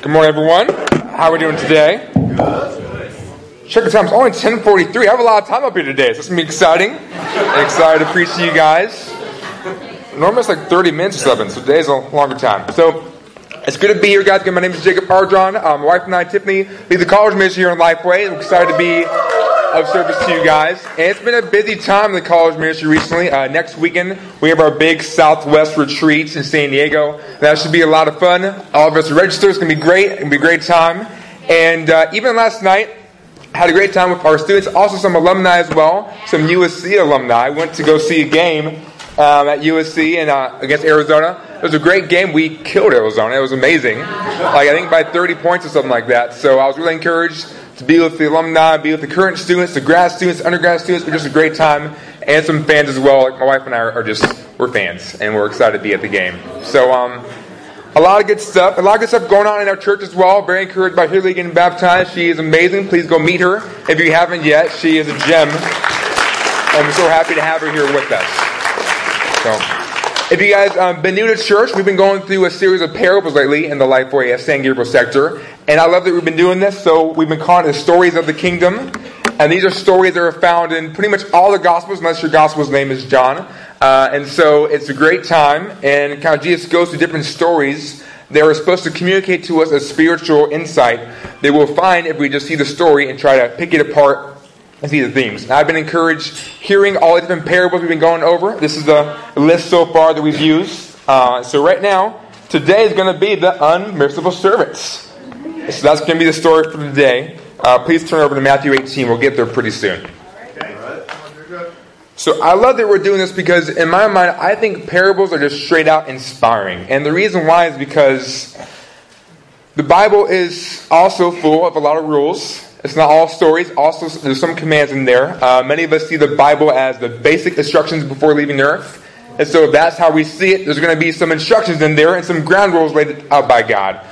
Good morning, everyone. How are we doing today? Check the time. It's only 10:43. I have a lot of time up here today, so it's gonna be exciting. excited to preach to you guys. Normally it's like 30 minutes or something, so today's a longer time. So it's good to be here, guys. Again, my name is Jacob Ardron. Um, my wife and I, Tiffany, lead the college ministry here in Lifeway. I'm excited to be of service to you guys. And it's been a busy time in the college ministry recently. Uh, next weekend, we have our big Southwest retreats in San Diego. That should be a lot of fun. All of us are registered. It's going to be great. It's going to be a great time. And uh, even last night, had a great time with our students. Also, some alumni as well. Some USC alumni. Went to go see a game um, at USC and uh, against Arizona. It was a great game. We killed Arizona. It was amazing. Like I think by 30 points or something like that. So I was really encouraged to be with the alumni, be with the current students, the grad students, undergrad students. It was just a great time, and some fans as well. Like my wife and I are, just we're fans, and we're excited to be at the game. So um, a lot of good stuff. A lot of good stuff going on in our church as well. Very encouraged by Haley getting baptized. She is amazing. Please go meet her if you haven't yet. She is a gem, we're so happy to have her here with us. So. If you guys um, been new to church, we've been going through a series of parables lately in the Lifeway San Gabriel sector, and I love that we've been doing this. So we've been calling it stories of the kingdom, and these are stories that are found in pretty much all the Gospels, unless your Gospel's name is John. Uh, and so it's a great time, and kind of Jesus goes through different stories that are supposed to communicate to us a spiritual insight that we'll find if we just see the story and try to pick it apart and see the themes. I've been encouraged hearing all the different parables we've been going over. This is the list so far that we've used. Uh, so right now, today is going to be the unmerciful servants. So that's going to be the story for today. Uh, please turn over to Matthew 18. We'll get there pretty soon. So I love that we're doing this because, in my mind, I think parables are just straight out inspiring. And the reason why is because the Bible is also full of a lot of rules it's not all stories. Also, there's some commands in there. Uh, many of us see the Bible as the basic instructions before leaving earth. And so if that's how we see it, there's going to be some instructions in there and some ground rules laid out by God.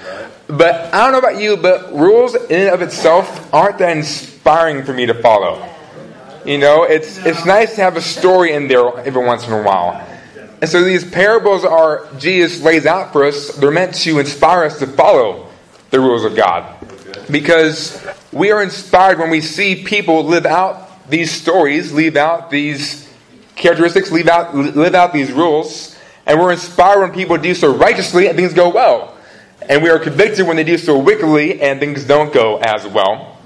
But I don't know about you, but rules in and of itself aren't that inspiring for me to follow. You know, it's it's nice to have a story in there every once in a while. And so these parables are Jesus lays out for us. They're meant to inspire us to follow the rules of God. Because we are inspired when we see people live out these stories, live out these characteristics, live out, live out these rules. And we're inspired when people do so righteously and things go well. And we are convicted when they do so wickedly and things don't go as well.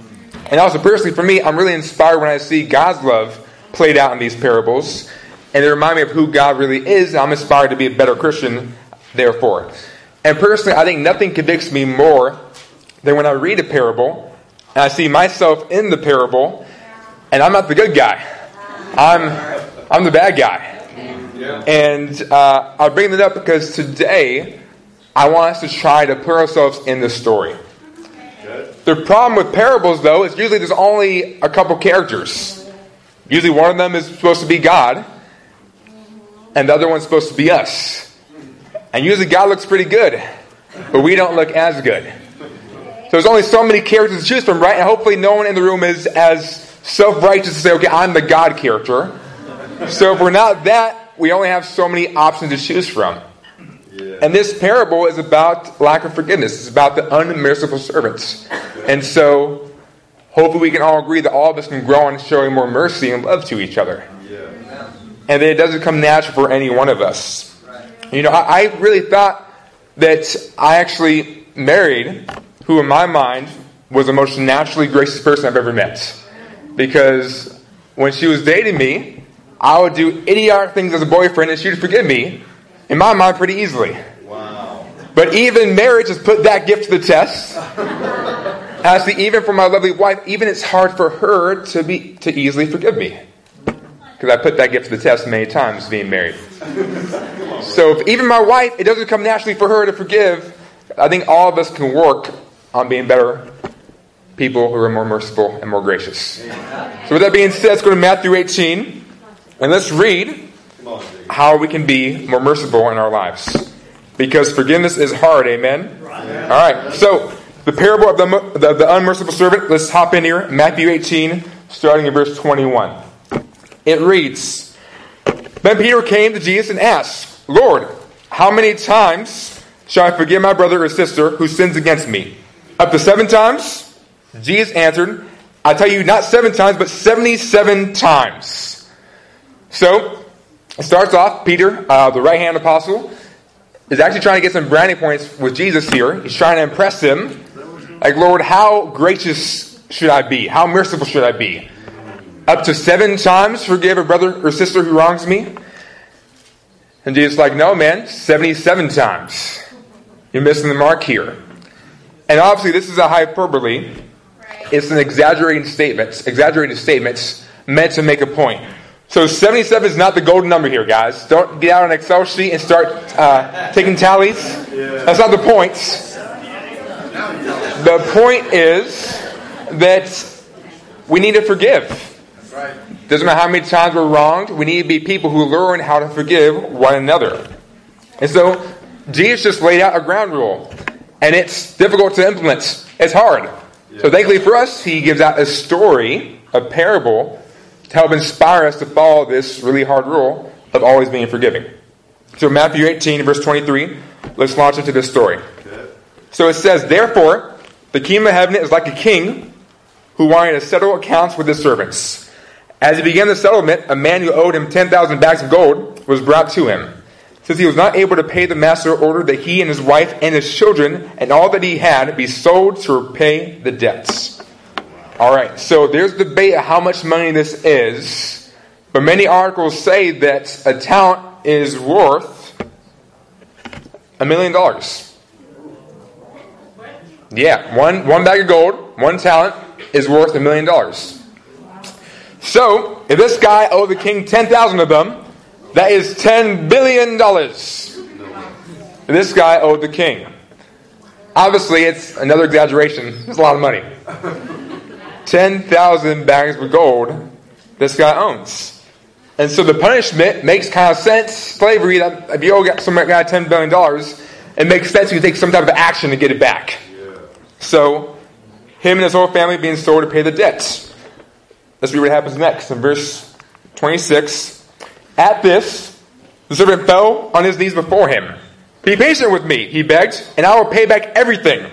And also, personally, for me, I'm really inspired when I see God's love played out in these parables. And they remind me of who God really is. I'm inspired to be a better Christian, therefore. And personally, I think nothing convicts me more than when I read a parable and I see myself in the parable, and I'm not the good guy. I'm, I'm the bad guy. And uh, I bring that up because today I want us to try to put ourselves in the story. The problem with parables, though, is usually there's only a couple characters. Usually one of them is supposed to be God, and the other one's supposed to be us. And usually God looks pretty good, but we don't look as good. So there's only so many characters to choose from, right? And hopefully no one in the room is as self-righteous to say, okay, I'm the God character. So if we're not that, we only have so many options to choose from. Yeah. And this parable is about lack of forgiveness. It's about the unmerciful servants. And so hopefully we can all agree that all of us can grow in showing more mercy and love to each other. Yeah. And that it doesn't come natural for any one of us. You know, I, I really thought that I actually married who, in my mind, was the most naturally gracious person I've ever met. Because when she was dating me, I would do idiotic things as a boyfriend, and she would forgive me, in my mind, pretty easily. Wow. But even marriage has put that gift to the test. As even for my lovely wife, even it's hard for her to be to easily forgive me. Because I put that gift to the test many times being married. So if even my wife, it doesn't come naturally for her to forgive, I think all of us can work on being better people who are more merciful and more gracious. So, with that being said, let's go to Matthew 18 and let's read how we can be more merciful in our lives. Because forgiveness is hard, amen? All right, so the parable of the, the, the unmerciful servant, let's hop in here. Matthew 18, starting in verse 21. It reads Then Peter came to Jesus and asked, Lord, how many times shall I forgive my brother or sister who sins against me? Up to seven times? Jesus answered, I tell you, not seven times, but 77 times. So, it starts off, Peter, uh, the right hand apostle, is actually trying to get some brownie points with Jesus here. He's trying to impress him. Like, Lord, how gracious should I be? How merciful should I be? Up to seven times forgive a brother or sister who wrongs me? And Jesus like, no, man, 77 times. You're missing the mark here. And obviously, this is a hyperbole. It's an exaggerating statement, exaggerated statements meant to make a point. So 77 is not the golden number here, guys. Don't get out an Excel sheet and start uh, taking tallies. That's not the point. The point is that we need to forgive. Doesn't matter how many times we're wronged, we need to be people who learn how to forgive one another. And so Jesus just laid out a ground rule, and it's difficult to implement. It's hard. So thankfully for us, he gives out a story, a parable, to help inspire us to follow this really hard rule of always being forgiving. So Matthew 18, verse 23, let's launch into this story. So it says, Therefore, the kingdom of heaven is like a king who wanted to settle accounts with his servants. As he began the settlement, a man who owed him 10,000 bags of gold was brought to him. Since he was not able to pay, the master ordered that he and his wife and his children and all that he had be sold to repay the debts. All right, so there's debate how much money this is, but many articles say that a talent is worth a million dollars. Yeah, one, one bag of gold, one talent is worth a million dollars. So, if this guy owed the king 10,000 of them, that is $10 billion. This guy owed the king. Obviously, it's another exaggeration. It's a lot of money. 10,000 bags of gold this guy owns. And so the punishment makes kind of sense. Slavery, if you owe some guy $10 billion, it makes sense you take some type of action to get it back. So, him and his whole family being sold to pay the debts. Let's read what happens next. In verse 26, at this, the servant fell on his knees before him. Be patient with me, he begged, and I will pay back everything.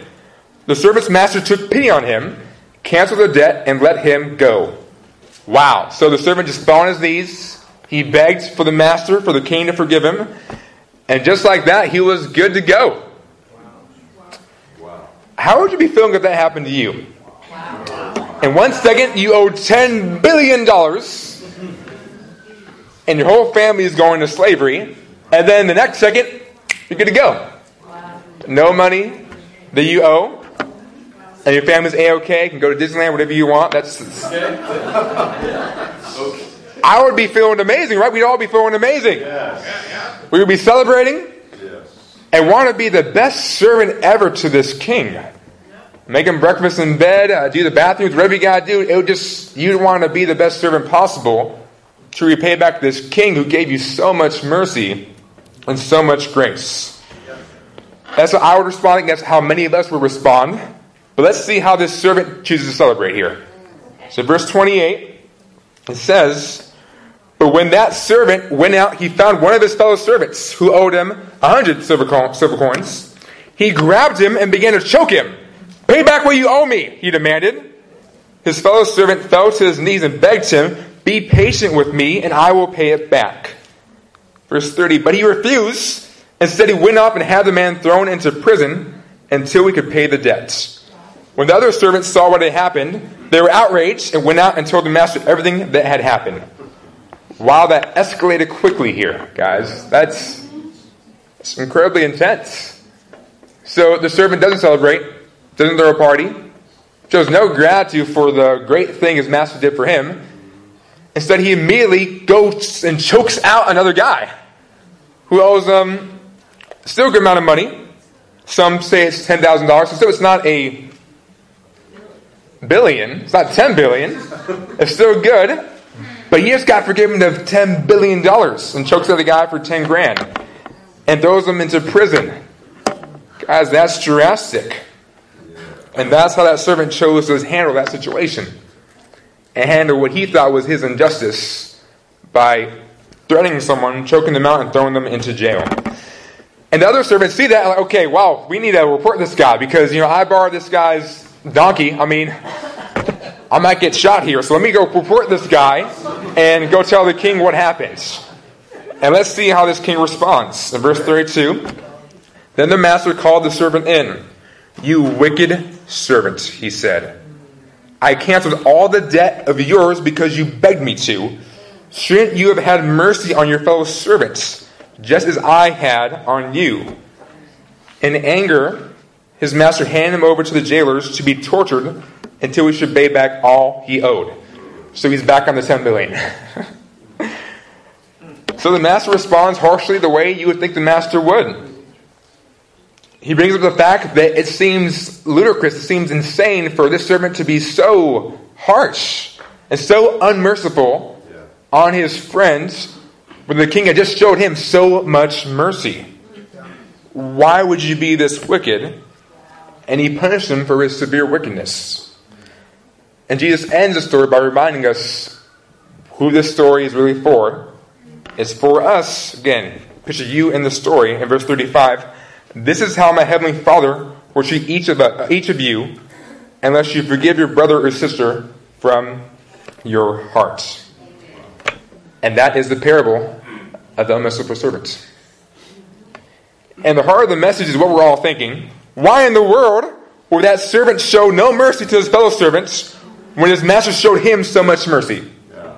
The servant's master took pity on him, canceled the debt, and let him go. Wow. So the servant just fell on his knees. He begged for the master, for the king to forgive him. And just like that, he was good to go. Wow. How would you be feeling if that happened to you? In one second, you owe $10 billion, and your whole family is going to slavery, and then the next second, you're good to go. No money that you owe, and your family's A-OK, can go to Disneyland, whatever you want. That's. I would be feeling amazing, right? We'd all be feeling amazing. We would be celebrating and want to be the best servant ever to this king. Make him breakfast in bed, uh, do the bathrooms, whatever you got to do. It would just you'd want to be the best servant possible to repay back this king who gave you so much mercy and so much grace. That's how I would respond. That's how many of us would respond. But let's see how this servant chooses to celebrate here. So, verse 28, it says, But when that servant went out, he found one of his fellow servants who owed him a hundred silver coins. He grabbed him and began to choke him. Pay back what you owe me, he demanded. His fellow servant fell to his knees and begged him, Be patient with me, and I will pay it back. Verse 30 But he refused. Instead, he went up and had the man thrown into prison until we could pay the debts. When the other servants saw what had happened, they were outraged and went out and told the master everything that had happened. Wow, that escalated quickly here, guys. That's, that's incredibly intense. So the servant doesn't celebrate, doesn't throw a party, shows no gratitude for the great thing his master did for him. Instead, he immediately goes and chokes out another guy who owes him um, still a good amount of money. Some say it's $10,000, so it's not a billion. It's not 10 billion. It's still good. But he just got forgiven of $10 billion and chokes out the guy for 10 grand and throws him into prison. Guys, that's drastic. And that's how that servant chose to handle that situation and handle what he thought was his injustice by threatening someone, choking them out, and throwing them into jail. And the other servants see that, like, okay, wow, we need to report this guy because, you know, I borrowed this guy's donkey. I mean, I might get shot here, so let me go report this guy and go tell the king what happens. And let's see how this king responds. In verse 32, then the master called the servant in. You wicked servant, he said. I canceled all the debt of yours because you begged me to. Shouldn't you have had mercy on your fellow servants, just as I had on you? In anger, his master handed him over to the jailers to be tortured until he should pay back all he owed. So he's back on the 10 million. so the master responds harshly the way you would think the master would. He brings up the fact that it seems ludicrous, it seems insane for this servant to be so harsh and so unmerciful yeah. on his friends when the king had just showed him so much mercy. Why would you be this wicked? And he punished him for his severe wickedness. And Jesus ends the story by reminding us who this story is really for. It's for us, again, picture you in the story in verse 35 this is how my heavenly Father will treat each of, uh, each of you unless you forgive your brother or sister from your heart. And that is the parable of the unmerciful servant. And the heart of the message is what we're all thinking. Why in the world would that servant show no mercy to his fellow servants when his master showed him so much mercy? Yeah.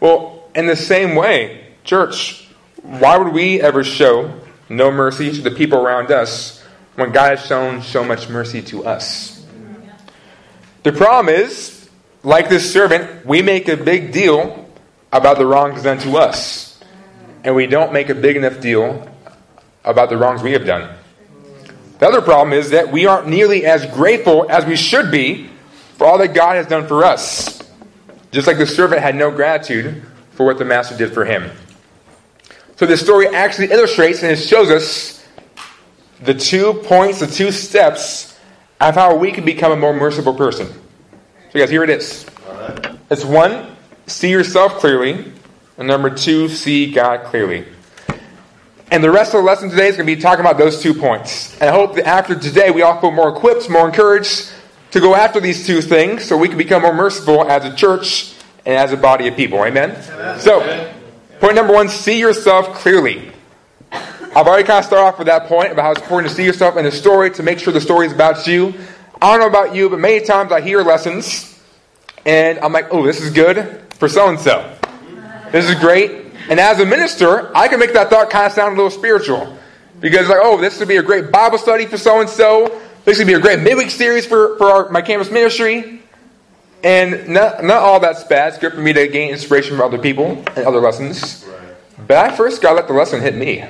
Well, in the same way, church, why would we ever show no mercy to the people around us when God has shown so much mercy to us. The problem is, like this servant, we make a big deal about the wrongs done to us, and we don't make a big enough deal about the wrongs we have done. The other problem is that we aren't nearly as grateful as we should be for all that God has done for us. Just like the servant had no gratitude for what the master did for him. So this story actually illustrates and it shows us the two points, the two steps of how we can become a more merciful person. So, guys, here it is. Right. It's one, see yourself clearly, and number two, see God clearly. And the rest of the lesson today is going to be talking about those two points. And I hope that after today, we all feel more equipped, more encouraged to go after these two things so we can become more merciful as a church and as a body of people. Amen? Amen. So, Point number one, see yourself clearly. I've already kind of started off with that point about how it's important to see yourself in the story to make sure the story is about you. I don't know about you, but many times I hear lessons and I'm like, oh, this is good for so and so. This is great. And as a minister, I can make that thought kind of sound a little spiritual. Because, like, oh, this would be a great Bible study for so and so. This would be a great midweek series for, for our, my campus ministry. And not, not all that's bad. It's good for me to gain inspiration from other people and other lessons. But I first got to let the lesson hit me.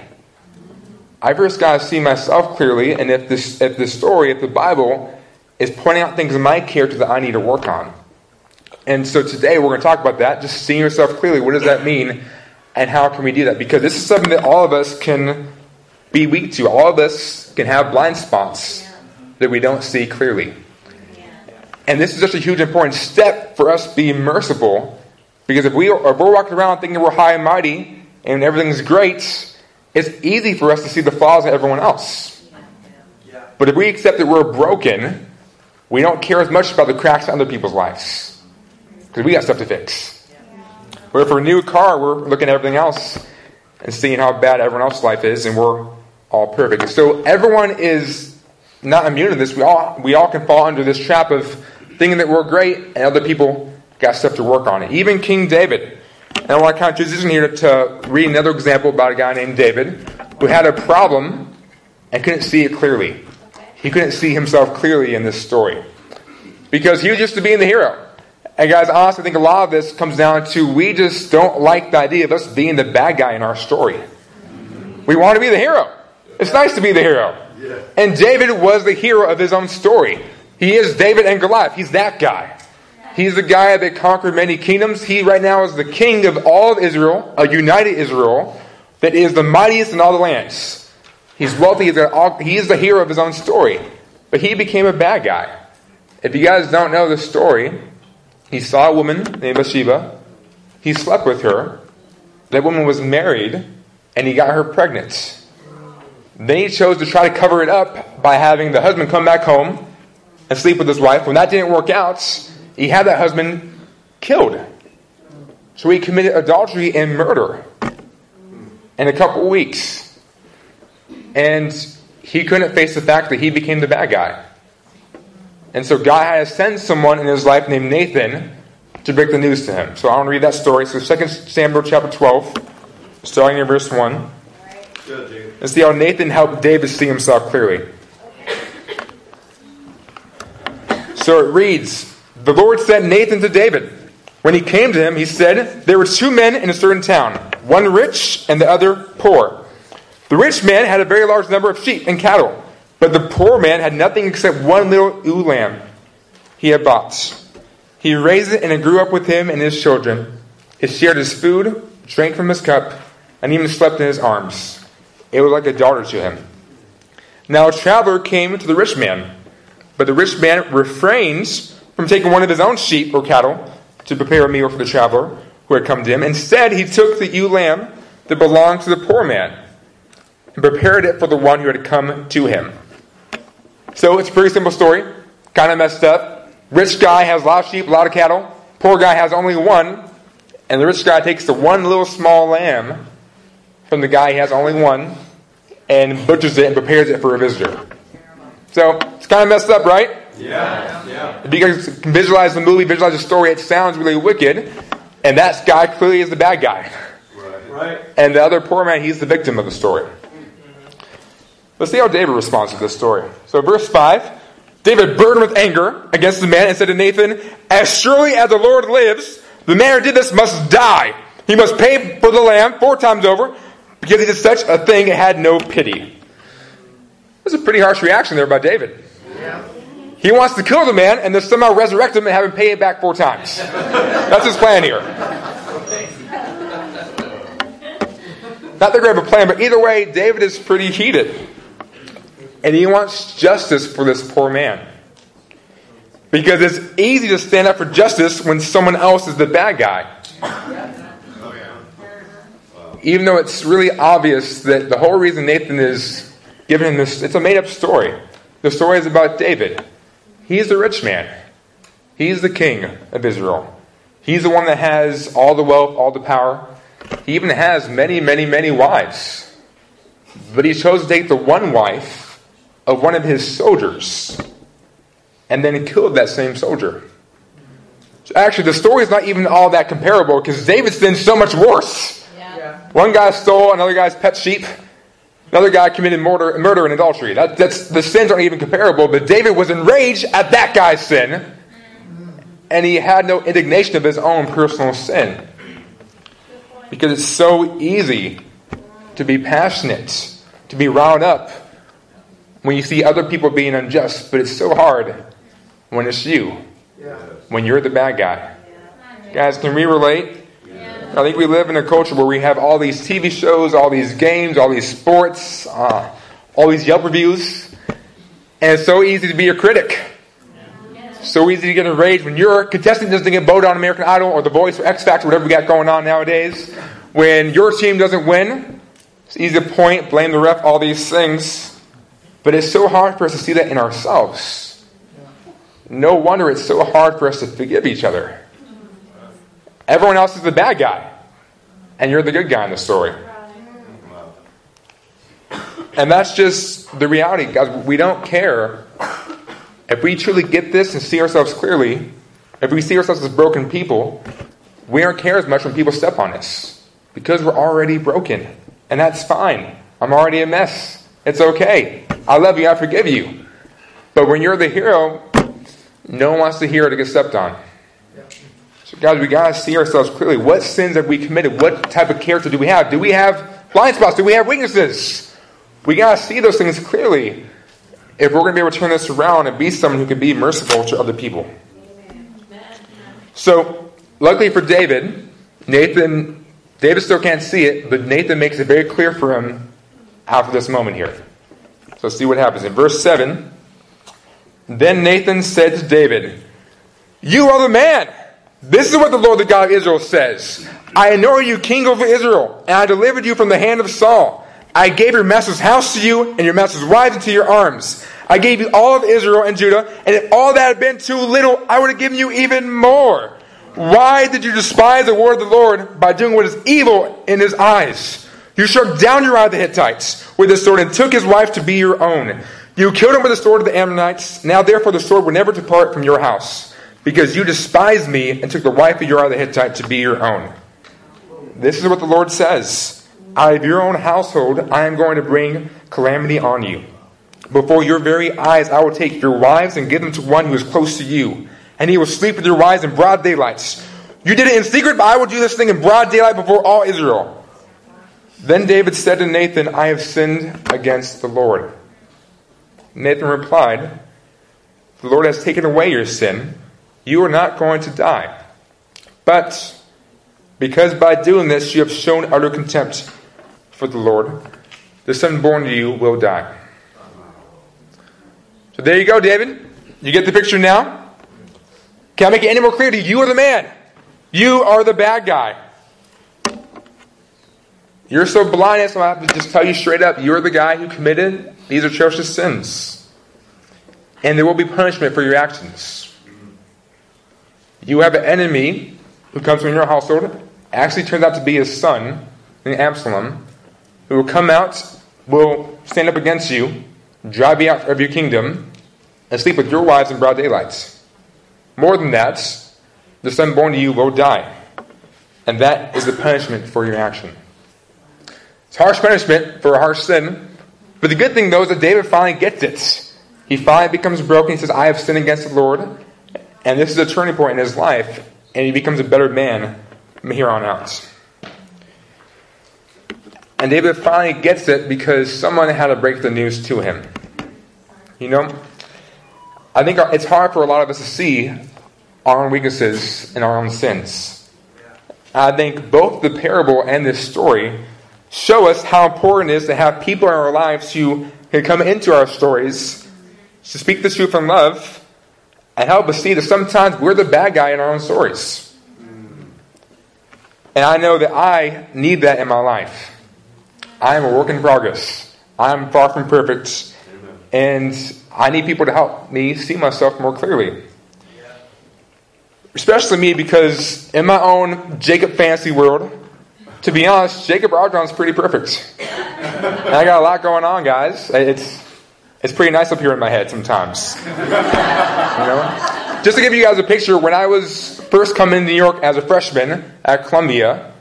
I first got to see myself clearly, and if this, if the story, if the Bible is pointing out things in my character that I need to work on. And so today we're going to talk about that, just seeing yourself clearly. What does that mean? And how can we do that? Because this is something that all of us can be weak to. All of us can have blind spots that we don't see clearly. And this is such a huge important step for us being merciful. Because if, we are, if we're walking around thinking we're high and mighty and everything's great, it's easy for us to see the flaws in everyone else. But if we accept that we're broken, we don't care as much about the cracks in other people's lives. Because we got stuff to fix. But for a new car, we're looking at everything else and seeing how bad everyone else's life is, and we're all perfect. So everyone is not immune to this. We all we all can fall under this trap of thinking that we're great, and other people got stuff to work on it. Even King David. And I want to kind of transition here to read another example about a guy named David who had a problem and couldn't see it clearly. He couldn't see himself clearly in this story because he was used to being the hero. And guys, honestly, I think a lot of this comes down to we just don't like the idea of us being the bad guy in our story. We want to be the hero. It's nice to be the hero. And David was the hero of his own story. He is David and Goliath. He's that guy. He's the guy that conquered many kingdoms. He right now is the king of all of Israel, a united Israel that is the mightiest in all the lands. He's wealthy. He's all, he is the hero of his own story. But he became a bad guy. If you guys don't know the story, he saw a woman named Bathsheba. He slept with her. That woman was married, and he got her pregnant. Then he chose to try to cover it up by having the husband come back home and sleep with his wife. When that didn't work out, he had that husband killed. So he committed adultery and murder in a couple weeks. And he couldn't face the fact that he became the bad guy. And so God had to send someone in his life named Nathan to break the news to him. So I want to read that story. So 2 Samuel chapter 12, starting in verse 1. And see how Nathan helped David see himself clearly. So it reads The Lord sent Nathan to David. When he came to him, he said, There were two men in a certain town, one rich and the other poor. The rich man had a very large number of sheep and cattle, but the poor man had nothing except one little ewe lamb he had bought. He raised it and it grew up with him and his children. It shared his food, drank from his cup, and even slept in his arms. It was like a daughter to him. Now a traveler came to the rich man, but the rich man refrains from taking one of his own sheep or cattle to prepare a meal for the traveler who had come to him. Instead, he took the ewe lamb that belonged to the poor man and prepared it for the one who had come to him. So it's a pretty simple story, kind of messed up. Rich guy has a lot of sheep, a lot of cattle. Poor guy has only one, and the rich guy takes the one little small lamb from the guy he has only one and butchers it and prepares it for a visitor. So it's kind of messed up, right? Yeah. yeah. If you guys can visualize the movie, visualize the story, it sounds really wicked. And that guy clearly is the bad guy. Right. right. And the other poor man, he's the victim of the story. Let's see how David responds to this story. So, verse 5 David burned with anger against the man and said to Nathan, As surely as the Lord lives, the man who did this must die. He must pay for the lamb four times over because he did such a thing had no pity. That's a pretty harsh reaction there by David. Yeah. He wants to kill the man and then somehow resurrect him and have him pay it back four times. That's his plan here. Not that great of a plan, but either way, David is pretty heated. And he wants justice for this poor man. Because it's easy to stand up for justice when someone else is the bad guy. Even though it's really obvious that the whole reason Nathan is giving him this, it's a made up story. The story is about David. He's the rich man, he's the king of Israel. He's the one that has all the wealth, all the power. He even has many, many, many wives. But he chose to take the one wife of one of his soldiers and then killed that same soldier. So actually, the story is not even all that comparable because David's been so much worse. One guy stole another guy's pet sheep. Another guy committed murder, murder and adultery. That, that's, the sins aren't even comparable, but David was enraged at that guy's sin, and he had no indignation of his own personal sin. Because it's so easy to be passionate, to be riled up when you see other people being unjust, but it's so hard when it's you, when you're the bad guy. Guys, can we relate? I think we live in a culture where we have all these TV shows, all these games, all these sports, uh, all these Yelp reviews, and it's so easy to be a critic. So easy to get enraged when your contestant doesn't get voted on American Idol or The Voice or X Factor, whatever we got going on nowadays. When your team doesn't win, it's easy to point, blame the ref, all these things. But it's so hard for us to see that in ourselves. No wonder it's so hard for us to forgive each other. Everyone else is the bad guy, and you're the good guy in the story. And that's just the reality, guys. We don't care. If we truly get this and see ourselves clearly, if we see ourselves as broken people, we don't care as much when people step on us because we're already broken. And that's fine. I'm already a mess. It's okay. I love you. I forgive you. But when you're the hero, no one wants the hero to get stepped on. So, guys, we got to see ourselves clearly. What sins have we committed? What type of character do we have? Do we have blind spots? Do we have weaknesses? We got to see those things clearly if we're going to be able to turn this around and be someone who can be merciful to other people. So, luckily for David, Nathan, David still can't see it, but Nathan makes it very clear for him after this moment here. So, see what happens. In verse 7, then Nathan said to David, You are the man. This is what the Lord, the God of Israel, says I anointed you king over Israel, and I delivered you from the hand of Saul. I gave your master's house to you and your master's wives into your arms. I gave you all of Israel and Judah, and if all that had been too little, I would have given you even more. Why did you despise the word of the Lord by doing what is evil in his eyes? You struck down Uriah the Hittites with the sword and took his wife to be your own. You killed him with the sword of the Ammonites. Now, therefore, the sword will never depart from your house, because you despised me and took the wife of Uriah the Hittite to be your own. This is what the Lord says Out of your own household, I am going to bring calamity on you. Before your very eyes, I will take your wives and give them to one who is close to you, and he will sleep with your wives in broad daylight. You did it in secret, but I will do this thing in broad daylight before all Israel. Then David said to Nathan, I have sinned against the Lord. Nathan replied, The Lord has taken away your sin. You are not going to die. But because by doing this you have shown utter contempt for the Lord, the son born to you will die. So there you go, David. You get the picture now? Can I make it any more clear to you? You are the man. You are the bad guy. You're so blind, so I have to just tell you straight up you're the guy who committed these atrocious sins. And there will be punishment for your actions. You have an enemy who comes from your household, actually turns out to be his son, in Absalom, who will come out, will stand up against you, drive you out of your kingdom, and sleep with your wives in broad daylight. More than that, the son born to you will die. And that is the punishment for your action. It's harsh punishment for a harsh sin. But the good thing, though, is that David finally gets it. He finally becomes broken. He says, I have sinned against the Lord. And this is a turning point in his life. And he becomes a better man from here on out. And David finally gets it because someone had to break the news to him. You know, I think it's hard for a lot of us to see our own weaknesses and our own sins. I think both the parable and this story show us how important it is to have people in our lives who can come into our stories to speak the truth in love and help us see that sometimes we're the bad guy in our own stories. And I know that I need that in my life. I am a work in progress. I'm far from perfect. And I need people to help me see myself more clearly. Especially me, because in my own Jacob fantasy world, to be honest, Jacob Ardron's pretty perfect. I got a lot going on, guys. It's it's pretty nice up here in my head sometimes. You know? Just to give you guys a picture, when I was first coming to New York as a freshman at Columbia,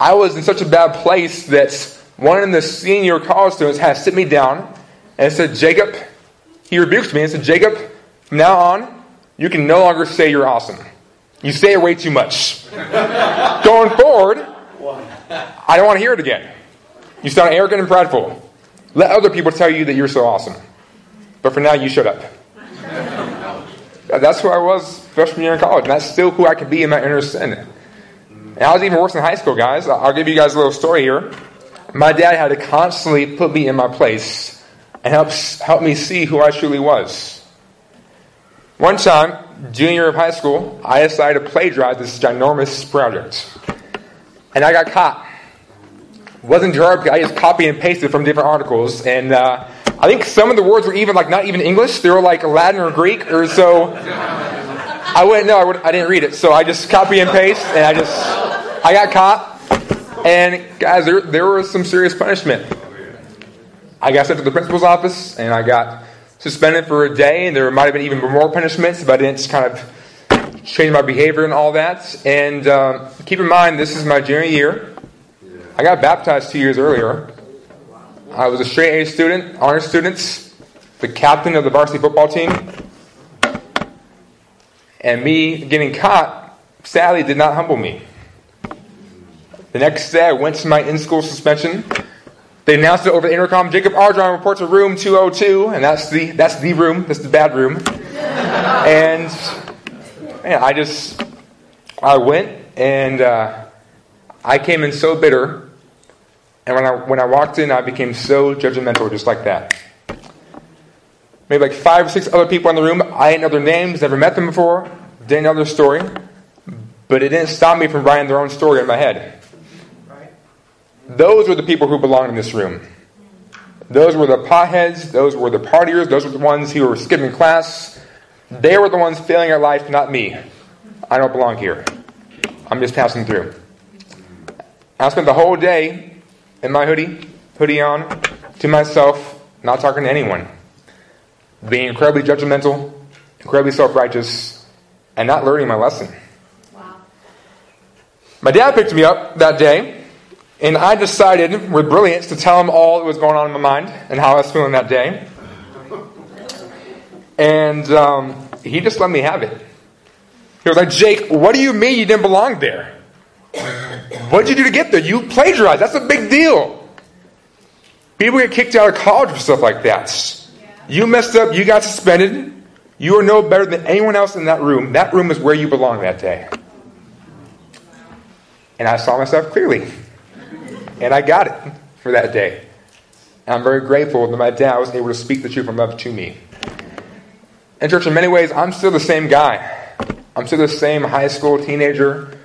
I was in such a bad place that one of the senior college students had sit me down and said, Jacob, he rebuked me and said, Jacob, from now on, you can no longer say you're awesome. You say it way too much. Going forward, I don't want to hear it again. You sound arrogant and prideful. Let other people tell you that you're so awesome. But for now, you shut up. That's who I was freshman year in college, and that's still who I can be in my inner sin. And I was even worse in high school, guys. I'll give you guys a little story here. My dad had to constantly put me in my place and help, help me see who I truly was. One time, junior of high school, I decided to plagiarize this ginormous project. And I got caught wasn't jarred. I just copy and pasted from different articles, and uh, I think some of the words were even like not even English; they were like Latin or Greek, or so. I wouldn't know. I, would, I didn't read it, so I just copy and paste, and I just I got caught. And guys, there there was some serious punishment. I got sent to the principal's office, and I got suspended for a day, and there might have been even more punishments if I didn't just kind of change my behavior and all that. And um, keep in mind, this is my junior year. I got baptized two years earlier. I was a straight A student, honor students, the captain of the varsity football team. And me getting caught, sadly, did not humble me. The next day, I went to my in school suspension. They announced it over the intercom. Jacob Ardron reports to room 202, and that's the that's the room. That's the bad room. and man, I just I went and uh, I came in so bitter, and when I, when I walked in, I became so judgmental, just like that. Maybe like five or six other people in the room, I didn't know their names, never met them before, didn't know their story, but it didn't stop me from writing their own story in my head. those were the people who belonged in this room. Those were the potheads, those were the partiers, those were the ones who were skipping class. They were the ones failing at life, not me. I don't belong here. I'm just passing through. I spent the whole day in my hoodie, hoodie on, to myself, not talking to anyone, being incredibly judgmental, incredibly self righteous, and not learning my lesson. Wow. My dad picked me up that day, and I decided, with brilliance, to tell him all that was going on in my mind and how I was feeling that day. And um, he just let me have it. He was like, Jake, what do you mean you didn't belong there? What did you do to get there? You plagiarized. That's a big deal. People get kicked out of college for stuff like that. You messed up, you got suspended. You are no better than anyone else in that room. That room is where you belong that day. And I saw myself clearly. And I got it for that day. And I'm very grateful that my dad was able to speak the truth from love to me. And, church, in many ways, I'm still the same guy. I'm still the same high school teenager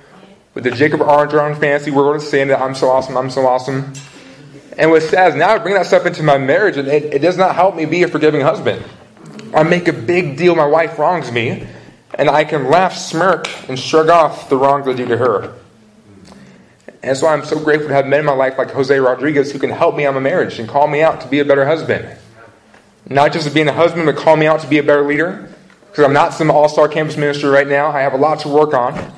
with the Jacob Armstrong fancy world saying that I'm so awesome, I'm so awesome. And what's sad is now I bring that stuff into my marriage, and it, it does not help me be a forgiving husband. I make a big deal my wife wrongs me, and I can laugh, smirk, and shrug off the wrongs I do to her. And so I'm so grateful to have men in my life like Jose Rodriguez who can help me on my marriage and call me out to be a better husband. Not just being a husband, but call me out to be a better leader. Because I'm not some all star campus minister right now. I have a lot to work on.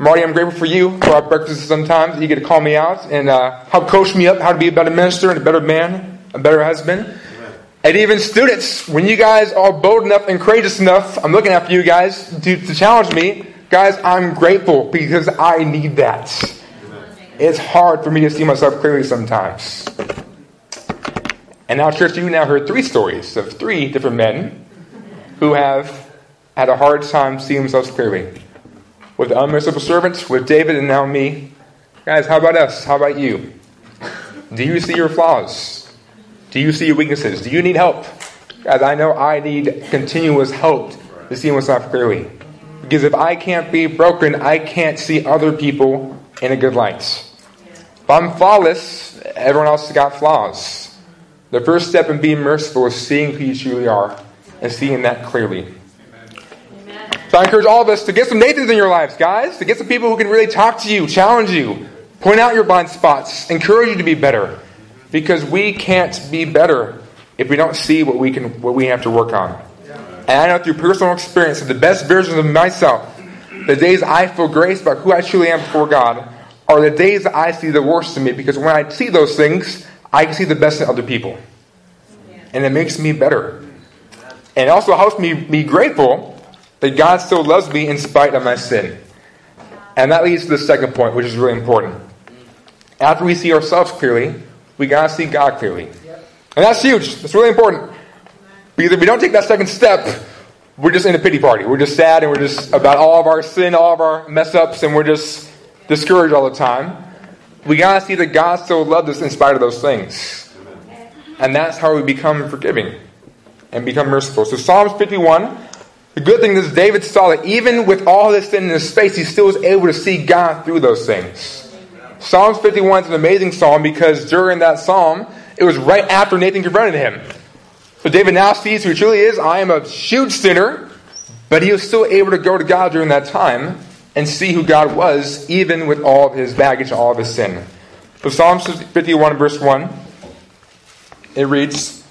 Marty, I'm grateful for you for our breakfasts sometimes. You get to call me out and uh, help coach me up how to be a better minister and a better man, a better husband. Amen. And even students, when you guys are bold enough and courageous enough, I'm looking after you guys to, to challenge me. Guys, I'm grateful because I need that. Amen. It's hard for me to see myself clearly sometimes. And now, church, you now heard three stories of three different men who have had a hard time seeing themselves clearly with the unmerciful servant, with David, and now me. Guys, how about us? How about you? Do you see your flaws? Do you see your weaknesses? Do you need help? Guys, I know I need continuous help to see myself clearly. Because if I can't be broken, I can't see other people in a good light. If I'm flawless, everyone else has got flaws. The first step in being merciful is seeing who you truly are and seeing that clearly. So I encourage all of us to get some Nathans in your lives, guys, to get some people who can really talk to you, challenge you, point out your blind spots, encourage you to be better. Because we can't be better if we don't see what we can what we have to work on. And I know through personal experience that the best versions of myself, the days I feel grace about who I truly am before God, are the days that I see the worst in me because when I see those things, I can see the best in other people. And it makes me better. And it also helps me be grateful that God still loves me in spite of my sin. And that leads to the second point, which is really important. After we see ourselves clearly, we gotta see God clearly. And that's huge. That's really important. Because if we don't take that second step, we're just in a pity party. We're just sad and we're just about all of our sin, all of our mess ups, and we're just discouraged all the time. We gotta see that God still loves us in spite of those things. And that's how we become forgiving and become merciful. So Psalms 51 the good thing is David saw that even with all this sin in his face, he still was able to see God through those things. Psalms 51 is an amazing psalm because during that psalm, it was right after Nathan confronted him. So David now sees who he truly is. I am a huge sinner, but he was still able to go to God during that time and see who God was, even with all of his baggage all of his sin. So Psalms 51, verse 1, it reads,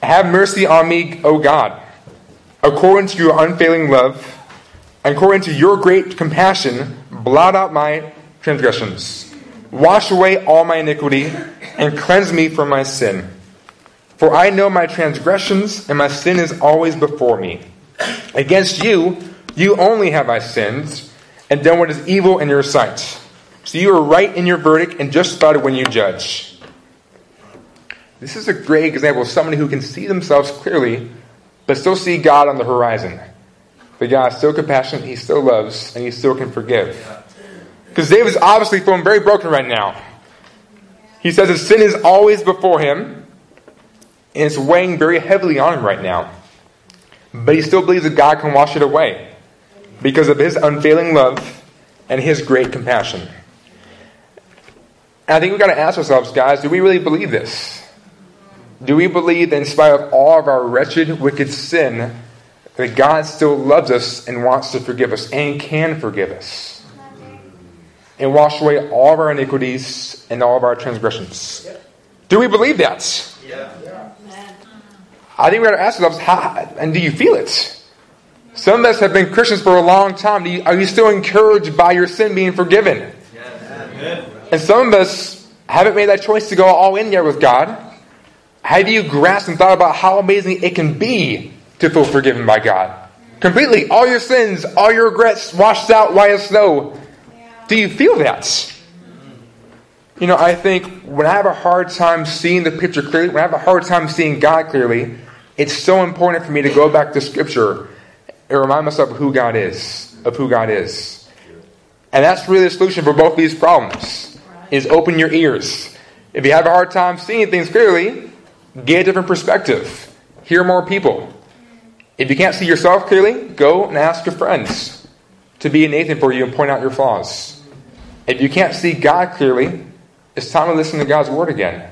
Have mercy on me, O God according to your unfailing love, according to your great compassion, blot out my transgressions. Wash away all my iniquity, and cleanse me from my sin. For I know my transgressions, and my sin is always before me. Against you, you only have I sinned, and done what is evil in your sight. So you are right in your verdict, and just justified when you judge. This is a great example of somebody who can see themselves clearly but still see God on the horizon. But God is still compassionate, He still loves, and He still can forgive. Because David's obviously feeling very broken right now. He says his sin is always before him, and it's weighing very heavily on him right now. But he still believes that God can wash it away because of his unfailing love and his great compassion. And I think we've got to ask ourselves, guys, do we really believe this? Do we believe that in spite of all of our wretched, wicked sin, that God still loves us and wants to forgive us and can forgive us? And wash away all of our iniquities and all of our transgressions. Do we believe that? Yeah. I think we got to ask ourselves, how, and do you feel it? Some of us have been Christians for a long time. You, are you still encouraged by your sin being forgiven? Yes. And some of us haven't made that choice to go all in there with God. Have you grasped and thought about how amazing it can be to feel forgiven by God? Completely. All your sins, all your regrets washed out white as snow. Do you feel that? You know, I think when I have a hard time seeing the picture clearly, when I have a hard time seeing God clearly, it's so important for me to go back to Scripture and remind myself of who God is, of who God is. And that's really the solution for both of these problems, is open your ears. If you have a hard time seeing things clearly, get a different perspective. Hear more people. If you can't see yourself clearly, go and ask your friends to be a Nathan for you and point out your flaws. If you can't see God clearly, it's time to listen to God's word again.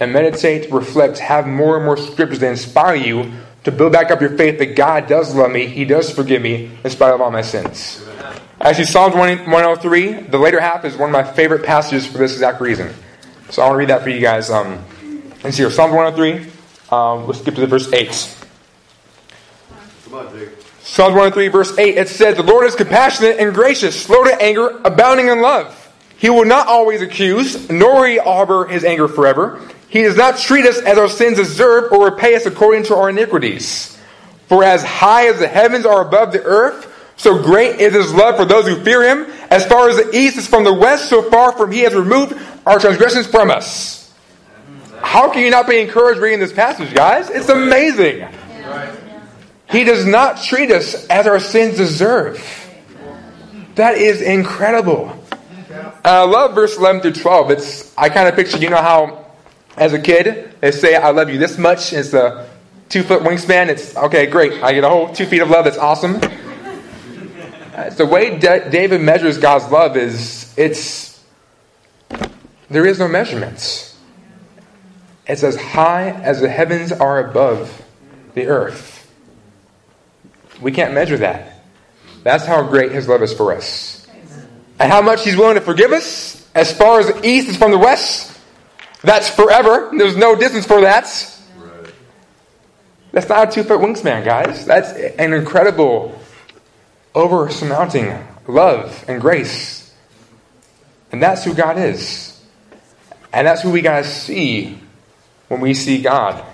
And meditate, reflect, have more and more scriptures that inspire you to build back up your faith that God does love me, He does forgive me in spite of all my sins. Actually, Psalms 103, the later half, is one of my favorite passages for this exact reason. So I want to read that for you guys. Um, let's see here. Psalms 103. Um, let's skip to the verse 8. Come on, Jake. Psalms 103, verse 8, it says, The Lord is compassionate and gracious, slow to anger, abounding in love. He will not always accuse, nor will he harbor his anger forever. He does not treat us as our sins deserve or repay us according to our iniquities. For as high as the heavens are above the earth, so great is his love for those who fear him. As far as the east is from the west, so far from he has removed our transgressions from us. How can you not be encouraged reading this passage, guys? It's amazing. He does not treat us as our sins deserve. That is incredible. Uh, I love verse 11 through 12. It's I kind of picture, you know how as a kid they say, I love you this much. It's a two foot wingspan. It's okay, great. I get a whole two feet of love. That's awesome. Uh, the way David measures God's love is it's there is no measurements. It's as high as the heavens are above the earth. We can't measure that. That's how great his love is for us and how much He's willing to forgive us as far as the east is from the west. That's forever. There's no distance for that. Right. That's not a two foot wingspan, guys. That's an incredible, over surmounting love and grace. And that's who God is. And that's who we got to see when we see God.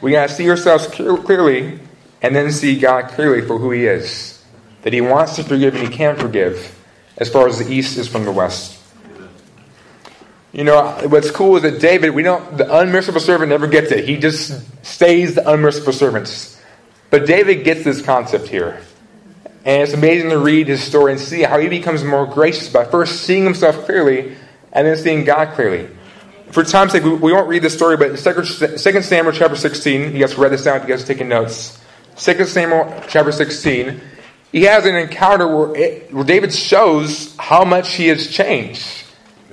We got to see ourselves clearly and then see God clearly for who He is. That He wants to forgive and He can forgive as far as the east is from the west. You know, what's cool is that David, we don't, the unmerciful servant never gets it. He just stays the unmerciful servant. But David gets this concept here. And it's amazing to read his story and see how he becomes more gracious by first seeing himself clearly and then seeing God clearly. For time's sake, we, won't read this story, but in 2 Samuel chapter 16, you guys read this down if you guys are taking notes. 2 Samuel chapter 16, he has an encounter where, it, where David shows how much he has changed,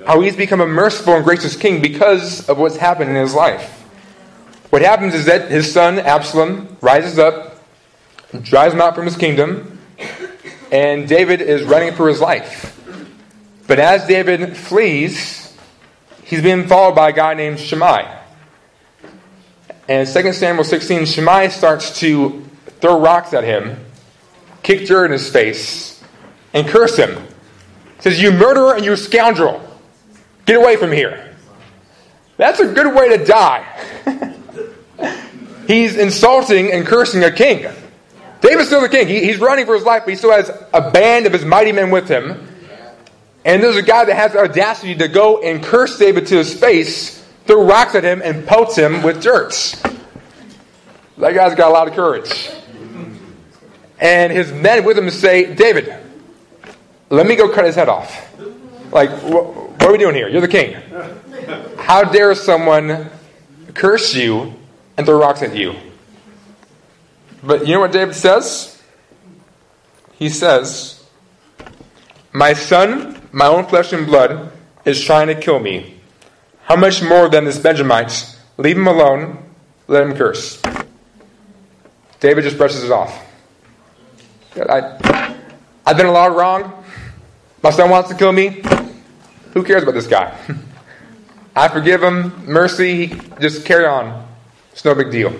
how he's become a merciful and gracious king because of what's happened in his life. What happens is that his son Absalom rises up, drives him out from his kingdom, and David is running for his life. But as David flees, he's being followed by a guy named Shimei. And in 2 Samuel 16, Shimei starts to throw rocks at him kick dirt in his face, and curse him. says, You murderer and you scoundrel, get away from here. That's a good way to die. he's insulting and cursing a king. David's still the king. He, he's running for his life, but he still has a band of his mighty men with him. And there's a guy that has the audacity to go and curse David to his face, throw rocks at him, and pelts him with dirt. That guy's got a lot of courage and his men with him say, David, let me go cut his head off. Like, what are we doing here? You're the king. How dare someone curse you and throw rocks at you? But you know what David says? He says, My son, my own flesh and blood, is trying to kill me. How much more than this Benjamite? Leave him alone, let him curse. David just brushes it off. I, I've been a lot wrong. My son wants to kill me. Who cares about this guy? I forgive him. Mercy, just carry on. It's no big deal.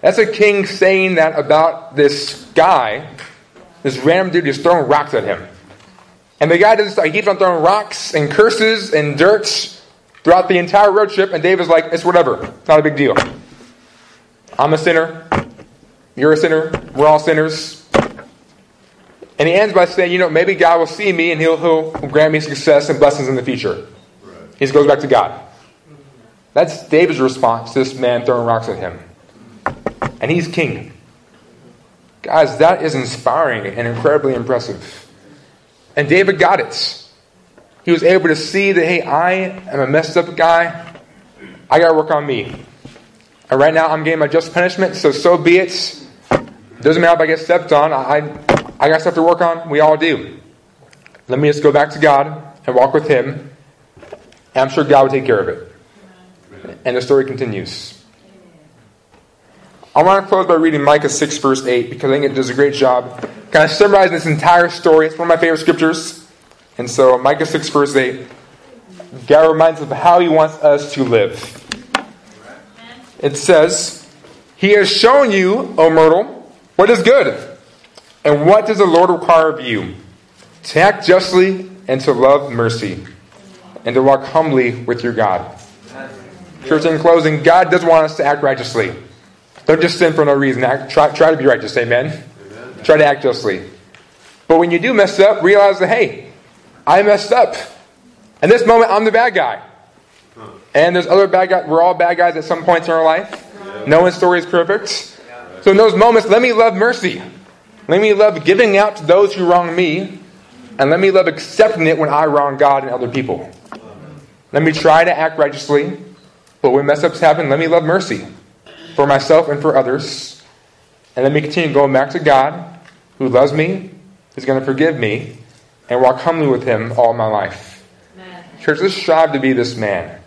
That's a king saying that about this guy, this random dude who's throwing rocks at him. And the guy doesn't stop. He keeps on throwing rocks and curses and dirt throughout the entire road trip, and David's like, it's whatever. It's not a big deal. I'm a sinner. You're a sinner. We're all sinners. And he ends by saying, you know, maybe God will see me and he'll, he'll grant me success and blessings in the future. He just goes back to God. That's David's response to this man throwing rocks at him. And he's king. Guys, that is inspiring and incredibly impressive. And David got it. He was able to see that, hey, I am a messed up guy. I got to work on me. And right now I'm getting my just punishment, so so be it. Doesn't matter if I get stepped on. I, I got stuff to work on. We all do. Let me just go back to God and walk with Him. And I'm sure God will take care of it. And the story continues. I want to close by reading Micah 6, verse 8, because I think it does a great job kind of summarizing this entire story. It's one of my favorite scriptures. And so, Micah 6, verse 8, God reminds us of how He wants us to live. It says, He has shown you, O mortal, what is good. And what does the Lord require of you? To act justly and to love mercy, and to walk humbly with your God. Church, in closing, God does want us to act righteously. Don't just sin for no reason. Act, try, try to be righteous. Amen? Amen? Try to act justly. But when you do mess up, realize that, hey, I messed up. In this moment, I'm the bad guy. And there's other bad guys. We're all bad guys at some points in our life. No one's story is perfect. So in those moments, let me love mercy. Let me love giving out to those who wrong me. And let me love accepting it when I wrong God and other people. Let me try to act righteously. But when mess ups happen, let me love mercy for myself and for others. And let me continue going back to God, who loves me, is going to forgive me, and walk humbly with Him all my life. Amen. Church, let's strive to be this man.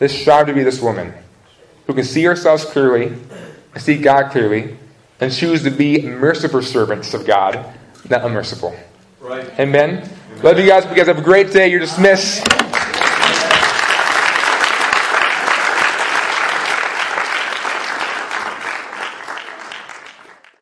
Let's strive to be this woman who can see ourselves clearly, and see God clearly, and choose to be merciful servants of God, not unmerciful. Right. Amen. Amen. Love you guys. You guys have a great day. You're dismissed.